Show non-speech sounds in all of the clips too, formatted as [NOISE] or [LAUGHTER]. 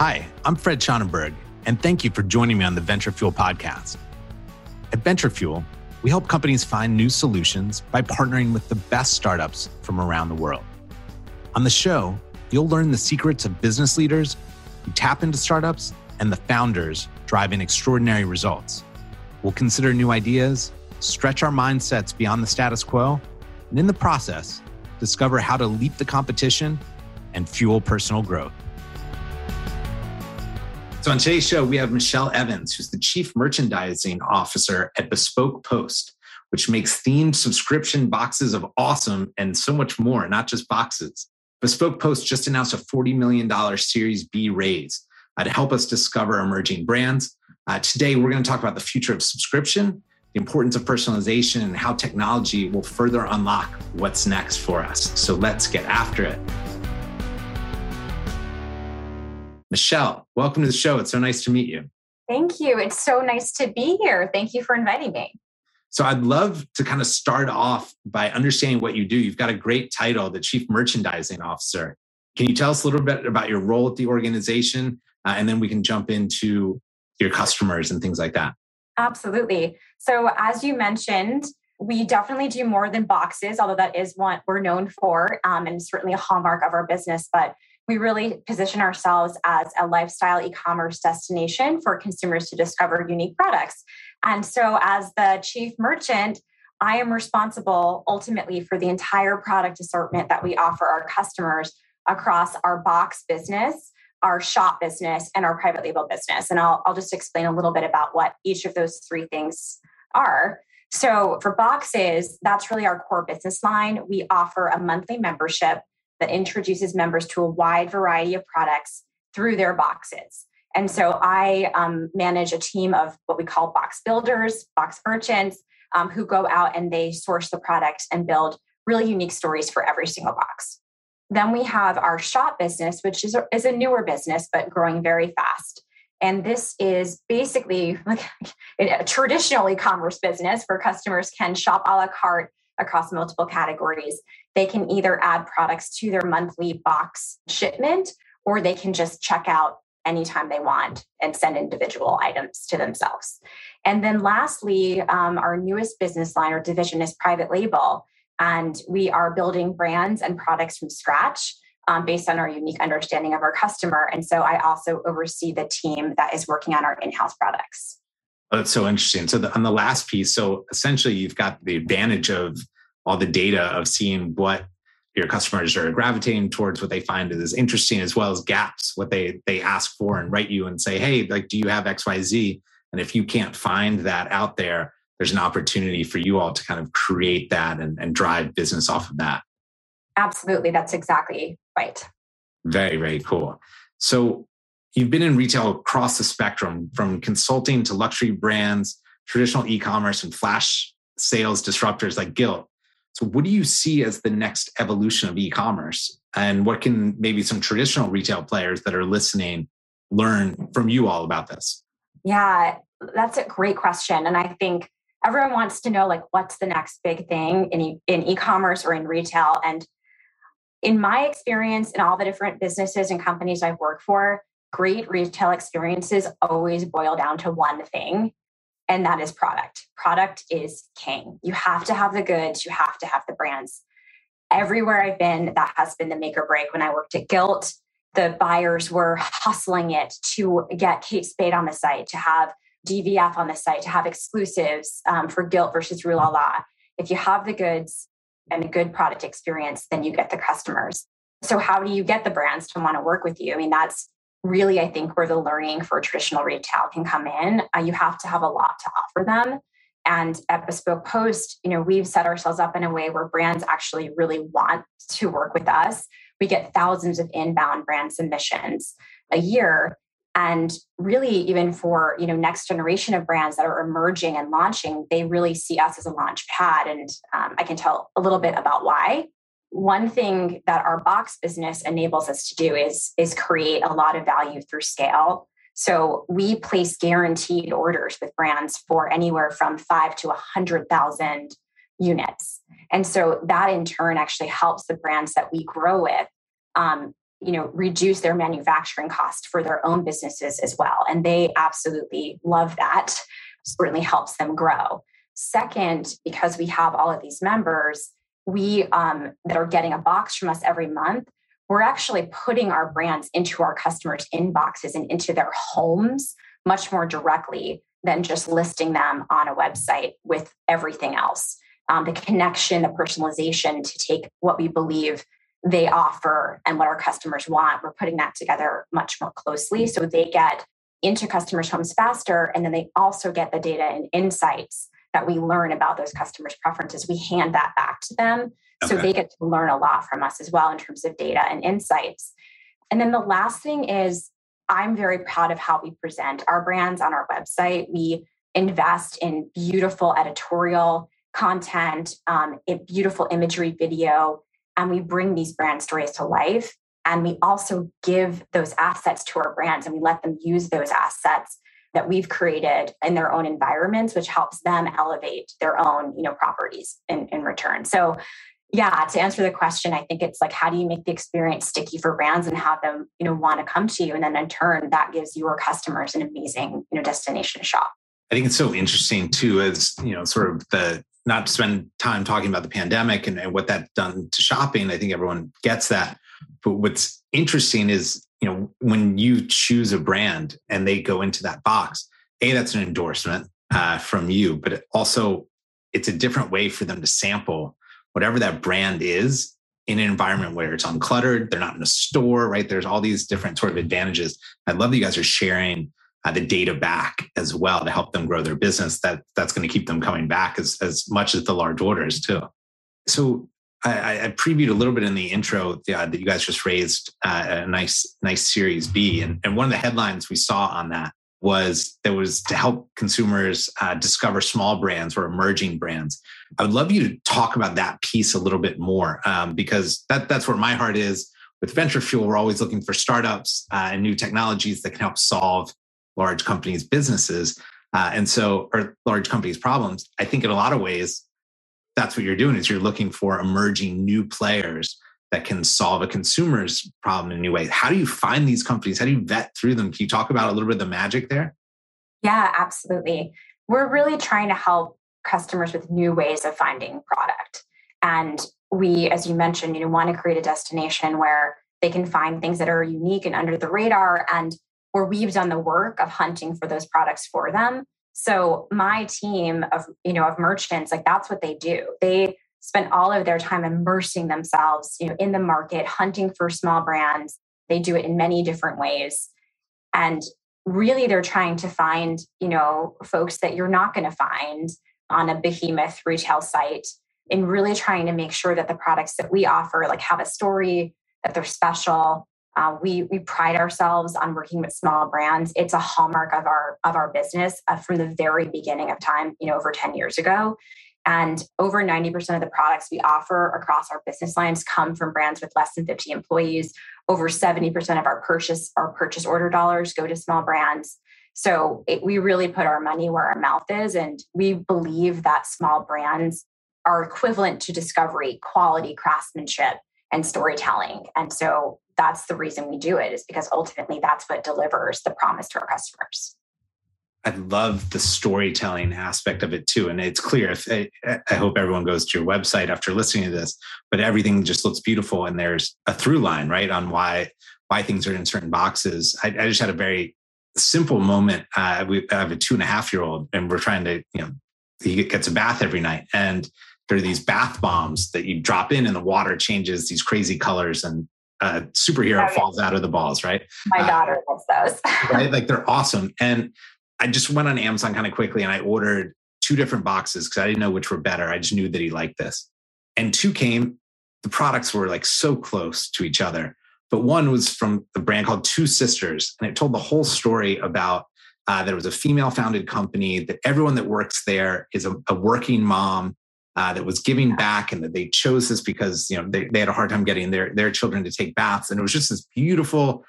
Hi, I'm Fred Schonenberg, and thank you for joining me on the Venture Fuel podcast. At Venture Fuel, we help companies find new solutions by partnering with the best startups from around the world. On the show, you'll learn the secrets of business leaders who tap into startups and the founders driving extraordinary results. We'll consider new ideas, stretch our mindsets beyond the status quo, and in the process, discover how to leap the competition and fuel personal growth. So, on today's show, we have Michelle Evans, who's the Chief Merchandising Officer at Bespoke Post, which makes themed subscription boxes of awesome and so much more, not just boxes. Bespoke Post just announced a $40 million Series B raise uh, to help us discover emerging brands. Uh, today, we're going to talk about the future of subscription, the importance of personalization, and how technology will further unlock what's next for us. So, let's get after it. Michelle, welcome to the show. It's so nice to meet you. Thank you. It's so nice to be here. Thank you for inviting me. So, I'd love to kind of start off by understanding what you do. You've got a great title, the Chief Merchandising Officer. Can you tell us a little bit about your role at the organization? Uh, and then we can jump into your customers and things like that. Absolutely. So, as you mentioned, we definitely do more than boxes, although that is what we're known for um, and certainly a hallmark of our business. But we really position ourselves as a lifestyle e-commerce destination for consumers to discover unique products. And so as the chief merchant, I am responsible ultimately for the entire product assortment that we offer our customers across our box business, our shop business, and our private label business. And I'll, I'll just explain a little bit about what each of those three things are. So for boxes, that's really our core business line. We offer a monthly membership that introduces members to a wide variety of products through their boxes. And so I um, manage a team of what we call box builders, box merchants, um, who go out and they source the product and build really unique stories for every single box. Then we have our shop business, which is a, is a newer business, but growing very fast. And this is basically [LAUGHS] like a traditional e commerce business where customers can shop a la carte across multiple categories. They can either add products to their monthly box shipment or they can just check out anytime they want and send individual items to themselves. And then lastly, um, our newest business line or division is private label. And we are building brands and products from scratch um, based on our unique understanding of our customer. And so I also oversee the team that is working on our in house products. Oh, that's so interesting. So the, on the last piece, so essentially you've got the advantage of all the data of seeing what your customers are gravitating towards, what they find is interesting, as well as gaps, what they they ask for, and write you and say, hey, like, do you have X, Y, Z? And if you can't find that out there, there's an opportunity for you all to kind of create that and, and drive business off of that. Absolutely, that's exactly right. Very, very cool. So you've been in retail across the spectrum from consulting to luxury brands, traditional e-commerce and flash sales disruptors like Gilt. So what do you see as the next evolution of e-commerce? And what can maybe some traditional retail players that are listening learn from you all about this? Yeah, that's a great question. And I think everyone wants to know like what's the next big thing in, e- in e-commerce or in retail. And in my experience in all the different businesses and companies I've worked for, great retail experiences always boil down to one thing, and that is product. Product is king. You have to have the goods, you have to have the brands. Everywhere I've been, that has been the make or break. When I worked at Gilt, the buyers were hustling it to get Kate Spade on the site, to have DVF on the site, to have exclusives um, for Gilt versus Rue La La. If you have the goods and a good product experience, then you get the customers. So, how do you get the brands to want to work with you? I mean, that's really, I think, where the learning for traditional retail can come in. Uh, you have to have a lot to offer them. And at Bespoke Post, you know, we've set ourselves up in a way where brands actually really want to work with us. We get thousands of inbound brand submissions a year. And really, even for you know next generation of brands that are emerging and launching, they really see us as a launch pad. And um, I can tell a little bit about why one thing that our box business enables us to do is is create a lot of value through scale. So we place guaranteed orders with brands for anywhere from five to a hundred thousand units. And so that in turn actually helps the brands that we grow with um, you know reduce their manufacturing cost for their own businesses as well. And they absolutely love that. Certainly helps them grow. Second because we have all of these members we um, that are getting a box from us every month we're actually putting our brands into our customers inboxes and into their homes much more directly than just listing them on a website with everything else um, the connection the personalization to take what we believe they offer and what our customers want. We're putting that together much more closely so they get into customers' homes faster. And then they also get the data and insights that we learn about those customers' preferences. We hand that back to them. Okay. So they get to learn a lot from us as well in terms of data and insights. And then the last thing is, I'm very proud of how we present our brands on our website. We invest in beautiful editorial content, um, beautiful imagery video, and we bring these brand stories to life. And we also give those assets to our brands and we let them use those assets that we've created in their own environments, which helps them elevate their own, you know, properties in, in return. So yeah, to answer the question, I think it's like how do you make the experience sticky for brands and have them, you know, want to come to you? And then in turn, that gives your customers an amazing, you know, destination shop. I think it's so interesting too, as you know, sort of the not to spend time talking about the pandemic and, and what that's done to shopping. I think everyone gets that. But what's interesting is, you know, when you choose a brand and they go into that box, a that's an endorsement uh, from you, but it also it's a different way for them to sample whatever that brand is in an environment where it's uncluttered. They're not in a store, right? There's all these different sort of advantages. I love that you guys are sharing uh, the data back as well to help them grow their business. That that's going to keep them coming back as as much as the large orders too. So I, I previewed a little bit in the intro uh, that you guys just raised uh, a nice nice Series B, and and one of the headlines we saw on that was that was to help consumers uh, discover small brands or emerging brands. I would love you to talk about that piece a little bit more um, because that that's where my heart is. With Venture Fuel, we're always looking for startups uh, and new technologies that can help solve large companies' businesses. Uh, and so, or large companies' problems. I think in a lot of ways, that's what you're doing is you're looking for emerging new players that can solve a consumer's problem in a new way. How do you find these companies? How do you vet through them? Can you talk about a little bit of the magic there? Yeah, absolutely. We're really trying to help customers with new ways of finding product. And we, as you mentioned, you know, want to create a destination where they can find things that are unique and under the radar and where we've done the work of hunting for those products for them. So my team of, you know, of merchants, like that's what they do. They spend all of their time immersing themselves, you know, in the market, hunting for small brands. They do it in many different ways. And really they're trying to find, you know, folks that you're not going to find on a behemoth retail site and really trying to make sure that the products that we offer like have a story, that they're special, uh, we we pride ourselves on working with small brands. It's a hallmark of our of our business uh, from the very beginning of time. You know, over ten years ago, and over ninety percent of the products we offer across our business lines come from brands with less than fifty employees. Over seventy percent of our purchase our purchase order dollars go to small brands. So it, we really put our money where our mouth is, and we believe that small brands are equivalent to discovery, quality, craftsmanship, and storytelling. And so that's the reason we do it is because ultimately that's what delivers the promise to our customers. I love the storytelling aspect of it too. And it's clear if I, hope everyone goes to your website after listening to this, but everything just looks beautiful. And there's a through line, right? On why, why things are in certain boxes. I, I just had a very simple moment. Uh, we I have a two and a half year old and we're trying to, you know, he gets a bath every night and there are these bath bombs that you drop in and the water changes these crazy colors and a superhero okay. falls out of the balls, right? My uh, daughter loves those. [LAUGHS] right? Like they're awesome. And I just went on Amazon kind of quickly and I ordered two different boxes because I didn't know which were better. I just knew that he liked this. And two came, the products were like so close to each other. But one was from the brand called Two Sisters, and it told the whole story about uh, that it was a female founded company, that everyone that works there is a, a working mom uh, that was giving back and that they chose this because you know they, they had a hard time getting their their children to take baths. And it was just this beautiful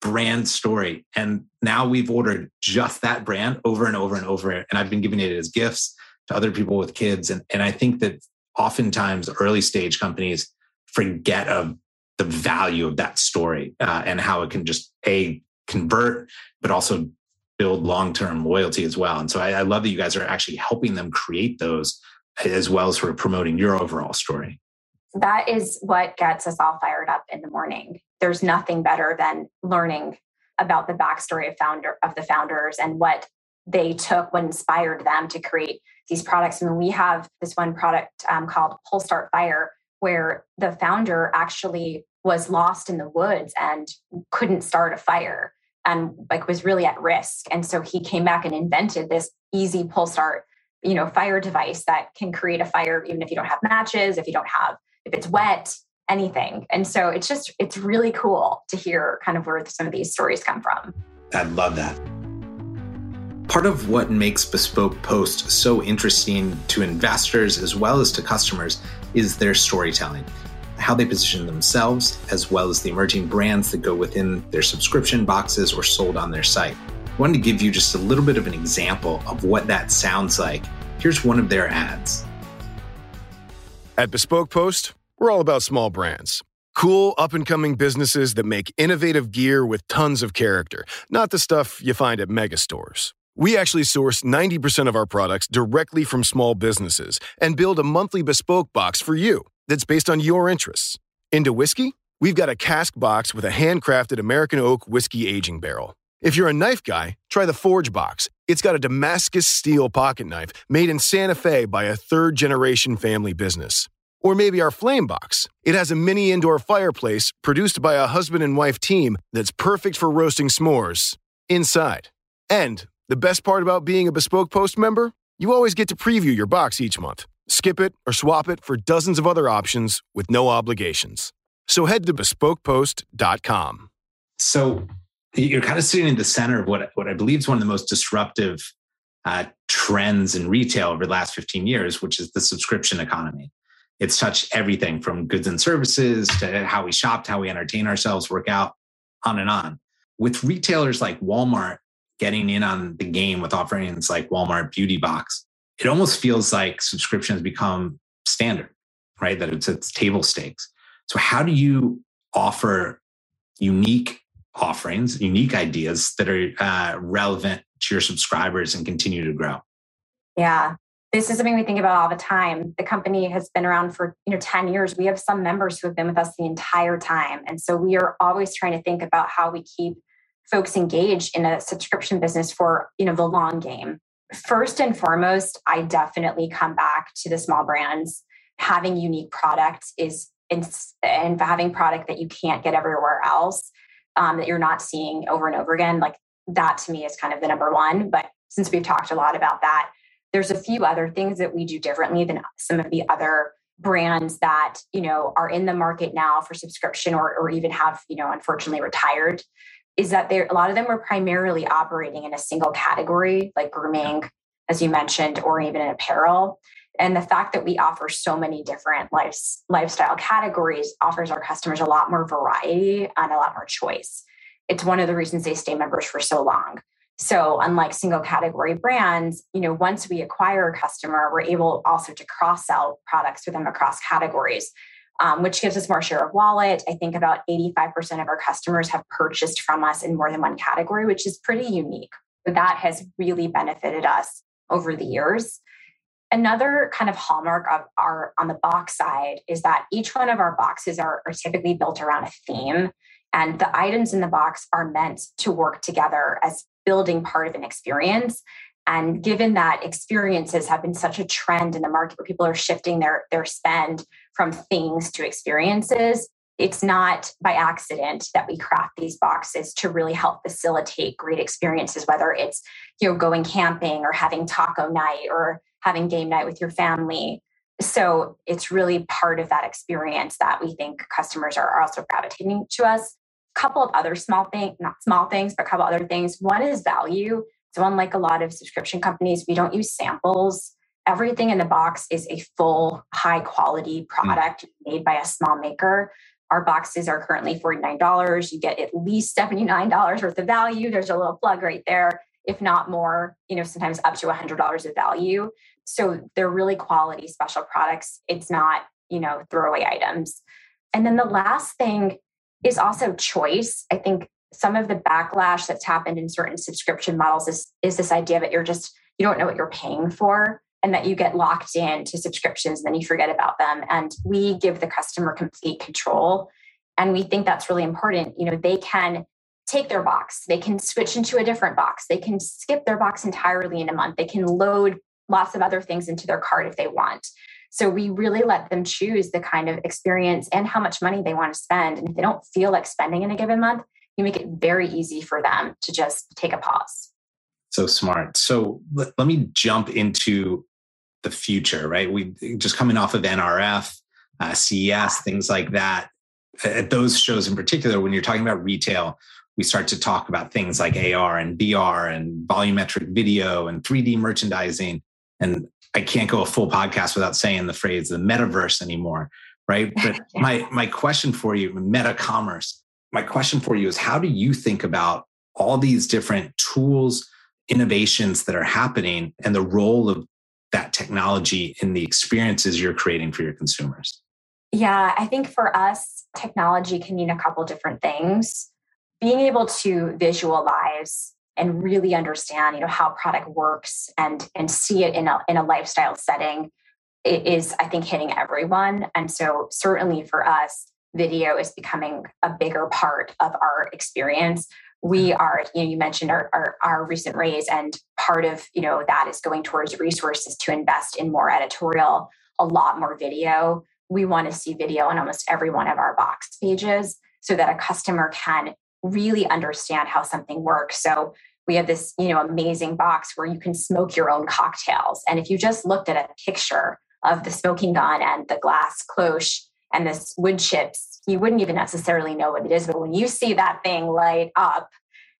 brand story. And now we've ordered just that brand over and over and over. And i've been giving it as gifts to other people with kids. And, and i think that oftentimes early stage companies forget of the value of that story uh, and how it can just a convert, but also build long-term loyalty as well. And so I, I love that you guys are actually helping them create those as well as sort of promoting your overall story. That is what gets us all fired up in the morning. There's nothing better than learning about the backstory of founder of the founders and what they took what inspired them to create these products. Mean, we have this one product um, called Pull Start Fire, where the founder actually was lost in the woods and couldn't start a fire and like was really at risk. And so he came back and invented this easy pull start, you know, fire device that can create a fire even if you don't have matches, if you don't have, if it's wet, anything. And so it's just, it's really cool to hear kind of where some of these stories come from. I love that. Part of what makes Bespoke Post so interesting to investors as well as to customers is their storytelling, how they position themselves, as well as the emerging brands that go within their subscription boxes or sold on their site. I wanted to give you just a little bit of an example of what that sounds like. Here's one of their ads. At Bespoke Post, we're all about small brands. Cool, up and coming businesses that make innovative gear with tons of character, not the stuff you find at mega stores. We actually source 90% of our products directly from small businesses and build a monthly bespoke box for you that's based on your interests. Into whiskey? We've got a cask box with a handcrafted American oak whiskey aging barrel. If you're a knife guy, try the Forge box. It's got a Damascus steel pocket knife made in Santa Fe by a third generation family business. Or maybe our Flame box. It has a mini indoor fireplace produced by a husband and wife team that's perfect for roasting s'mores inside. And the best part about being a Bespoke Post member? You always get to preview your box each month. Skip it or swap it for dozens of other options with no obligations. So head to bespokepost.com. So you're kind of sitting in the center of what, what I believe is one of the most disruptive uh, trends in retail over the last 15 years, which is the subscription economy. It's touched everything from goods and services to how we shop, how we entertain ourselves, work out, on and on. With retailers like Walmart getting in on the game with offerings like Walmart Beauty Box, it almost feels like subscriptions become standard, right? That it's, it's table stakes. So, how do you offer unique offerings, unique ideas that are uh, relevant to your subscribers and continue to grow? Yeah, this is something we think about all the time. The company has been around for you know 10 years. We have some members who have been with us the entire time. And so we are always trying to think about how we keep folks engaged in a subscription business for you know the long game first and foremost i definitely come back to the small brands having unique products is and having product that you can't get everywhere else um, that you're not seeing over and over again like that to me is kind of the number one. But since we've talked a lot about that there's a few other things that we do differently than some of the other brands that you know are in the market now for subscription or, or even have you know unfortunately retired is that there a lot of them were primarily operating in a single category like grooming as you mentioned or even in apparel and the fact that we offer so many different life, lifestyle categories offers our customers a lot more variety and a lot more choice it's one of the reasons they stay members for so long so unlike single category brands you know once we acquire a customer we're able also to cross sell products with them across categories um, which gives us more share of wallet. I think about 85% of our customers have purchased from us in more than one category, which is pretty unique. That has really benefited us over the years. Another kind of hallmark of our on the box side is that each one of our boxes are, are typically built around a theme, and the items in the box are meant to work together as building part of an experience. And given that experiences have been such a trend in the market where people are shifting their, their spend from things to experiences, it's not by accident that we craft these boxes to really help facilitate great experiences, whether it's you know going camping or having taco night or having game night with your family. So it's really part of that experience that we think customers are also gravitating to us. A couple of other small things, not small things, but a couple other things. One is value. So, unlike a lot of subscription companies, we don't use samples. Everything in the box is a full, high quality hmm. product mm. made by a small maker. Our boxes are currently $49. You get at least $79 worth of value. There's a little plug right there, if not more, you know, sometimes up to $100 of value. So they're really quality special products. It's not, you know, throwaway items. And then the last thing is also choice. I think some of the backlash that's happened in certain subscription models is, is this idea that you're just, you don't know what you're paying for and that you get locked into subscriptions and then you forget about them. And we give the customer complete control. And we think that's really important. You know, they can take their box, they can switch into a different box, they can skip their box entirely in a month, they can load lots of other things into their cart if they want. So we really let them choose the kind of experience and how much money they want to spend. And if they don't feel like spending in a given month, you make it very easy for them to just take a pause. So smart. So let, let me jump into the future, right? We just coming off of NRF, uh, CES, things like that. At those shows in particular, when you're talking about retail, we start to talk about things like AR and VR and volumetric video and 3D merchandising. And I can't go a full podcast without saying the phrase the metaverse anymore, right? [LAUGHS] But my my question for you, meta commerce. My question for you is how do you think about all these different tools, innovations that are happening and the role of that technology in the experiences you're creating for your consumers? Yeah, I think for us, technology can mean a couple different things. Being able to visualize and really understand you know how product works and and see it in a in a lifestyle setting it is i think hitting everyone. And so certainly for us video is becoming a bigger part of our experience. We mm-hmm. are you know you mentioned our, our, our recent raise and part of you know that is going towards resources to invest in more editorial a lot more video. We want to see video on almost every one of our box pages so that a customer can really understand how something works. So we have this, you know, amazing box where you can smoke your own cocktails. And if you just looked at a picture of the smoking gun and the glass cloche and this wood chips, you wouldn't even necessarily know what it is. But when you see that thing light up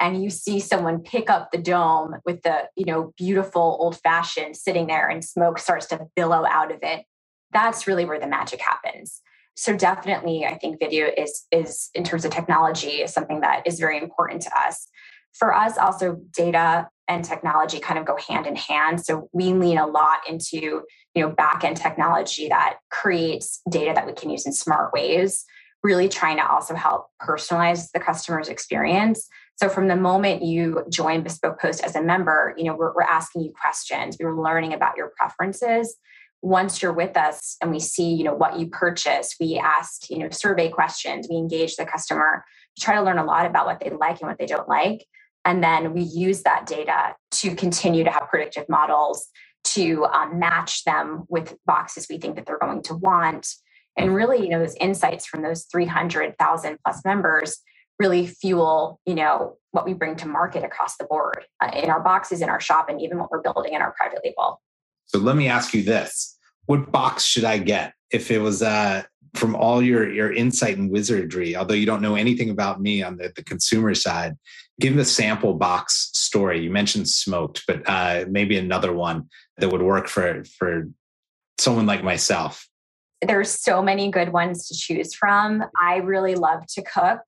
and you see someone pick up the dome with the, you know, beautiful old fashioned sitting there and smoke starts to billow out of it, that's really where the magic happens so definitely i think video is is in terms of technology is something that is very important to us. For us also data and technology kind of go hand in hand. So we lean a lot into you know back end technology that creates data that we can use in smart ways really trying to also help personalize the customer's experience. So from the moment you join bespoke post as a member you know we're, we're asking you questions. We're learning about your preferences once you're with us and we see you know what you purchase we ask you know survey questions we engage the customer to try to learn a lot about what they like and what they don't like. And then we use that data to continue to have predictive models to um, match them with boxes we think that they're going to want. And really you know those insights from those 300000 plus members really fuel you know what we bring to market across the board uh, in our boxes in our shop and even what we're building in our private label so let me ask you this what box should I get if it was uh, from all your your insight and wizardry? Although you don't know anything about me on the, the consumer side, give a sample box story. You mentioned smoked, but uh, maybe another one that would work for for someone like myself. There's so many good ones to choose from. I really love to cook.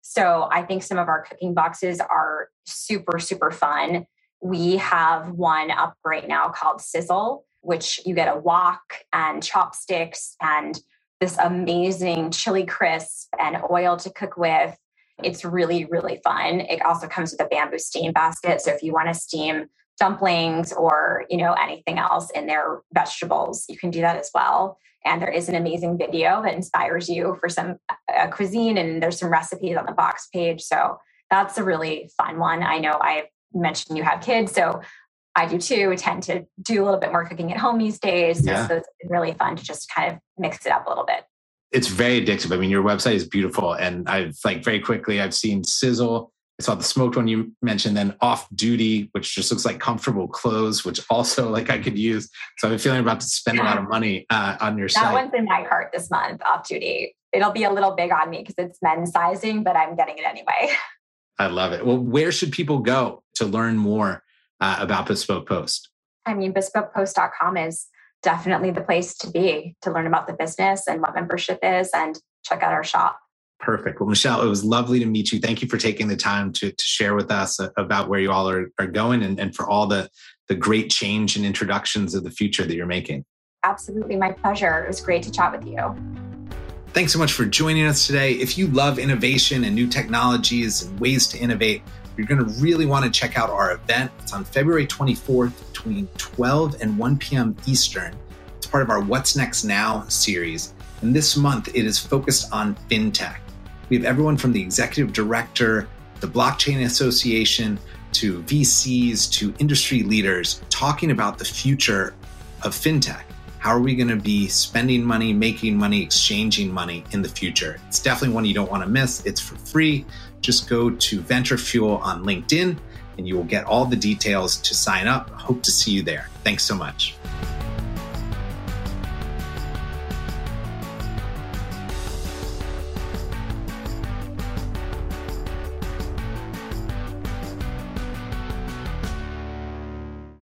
So I think some of our cooking boxes are super, super fun. We have one up right now called Sizzle, which you get a wok and chopsticks and this amazing chili crisp and oil to cook with. It's really, really fun. It also comes with a bamboo steam basket. So if you want to steam dumplings or you know anything else in their vegetables you can do that as well and there is an amazing video that inspires you for some uh, cuisine and there's some recipes on the box page so that's a really fun one i know i mentioned you have kids so I do too. tend to do a little bit more cooking at home these days. Yeah. So it's really fun to just kind of mix it up a little bit. It's very addictive. I mean, your website is beautiful. And I've like very quickly, I've seen Sizzle. I saw the smoked one you mentioned, then off duty, which just looks like comfortable clothes, which also [LAUGHS] like I could use. So I'm feeling about to spend a lot of money uh, on your that site. That one's in my cart this month, off duty. It'll be a little big on me because it's men's sizing, but I'm getting it anyway. [LAUGHS] I love it. Well, where should people go to learn more uh, about Bespoke Post? I mean, bespokepost.com is definitely the place to be to learn about the business and what membership is and check out our shop. Perfect. Well, Michelle, it was lovely to meet you. Thank you for taking the time to, to share with us about where you all are, are going and, and for all the, the great change and introductions of the future that you're making. Absolutely. My pleasure. It was great to chat with you. Thanks so much for joining us today. If you love innovation and new technologies and ways to innovate, you're going to really want to check out our event. It's on February 24th between 12 and 1 p.m. Eastern. It's part of our What's Next Now series. And this month, it is focused on fintech. We have everyone from the executive director, the Blockchain Association, to VCs, to industry leaders talking about the future of fintech. How are we going to be spending money, making money, exchanging money in the future? It's definitely one you don't want to miss. It's for free. Just go to Venture Fuel on LinkedIn and you will get all the details to sign up. Hope to see you there. Thanks so much.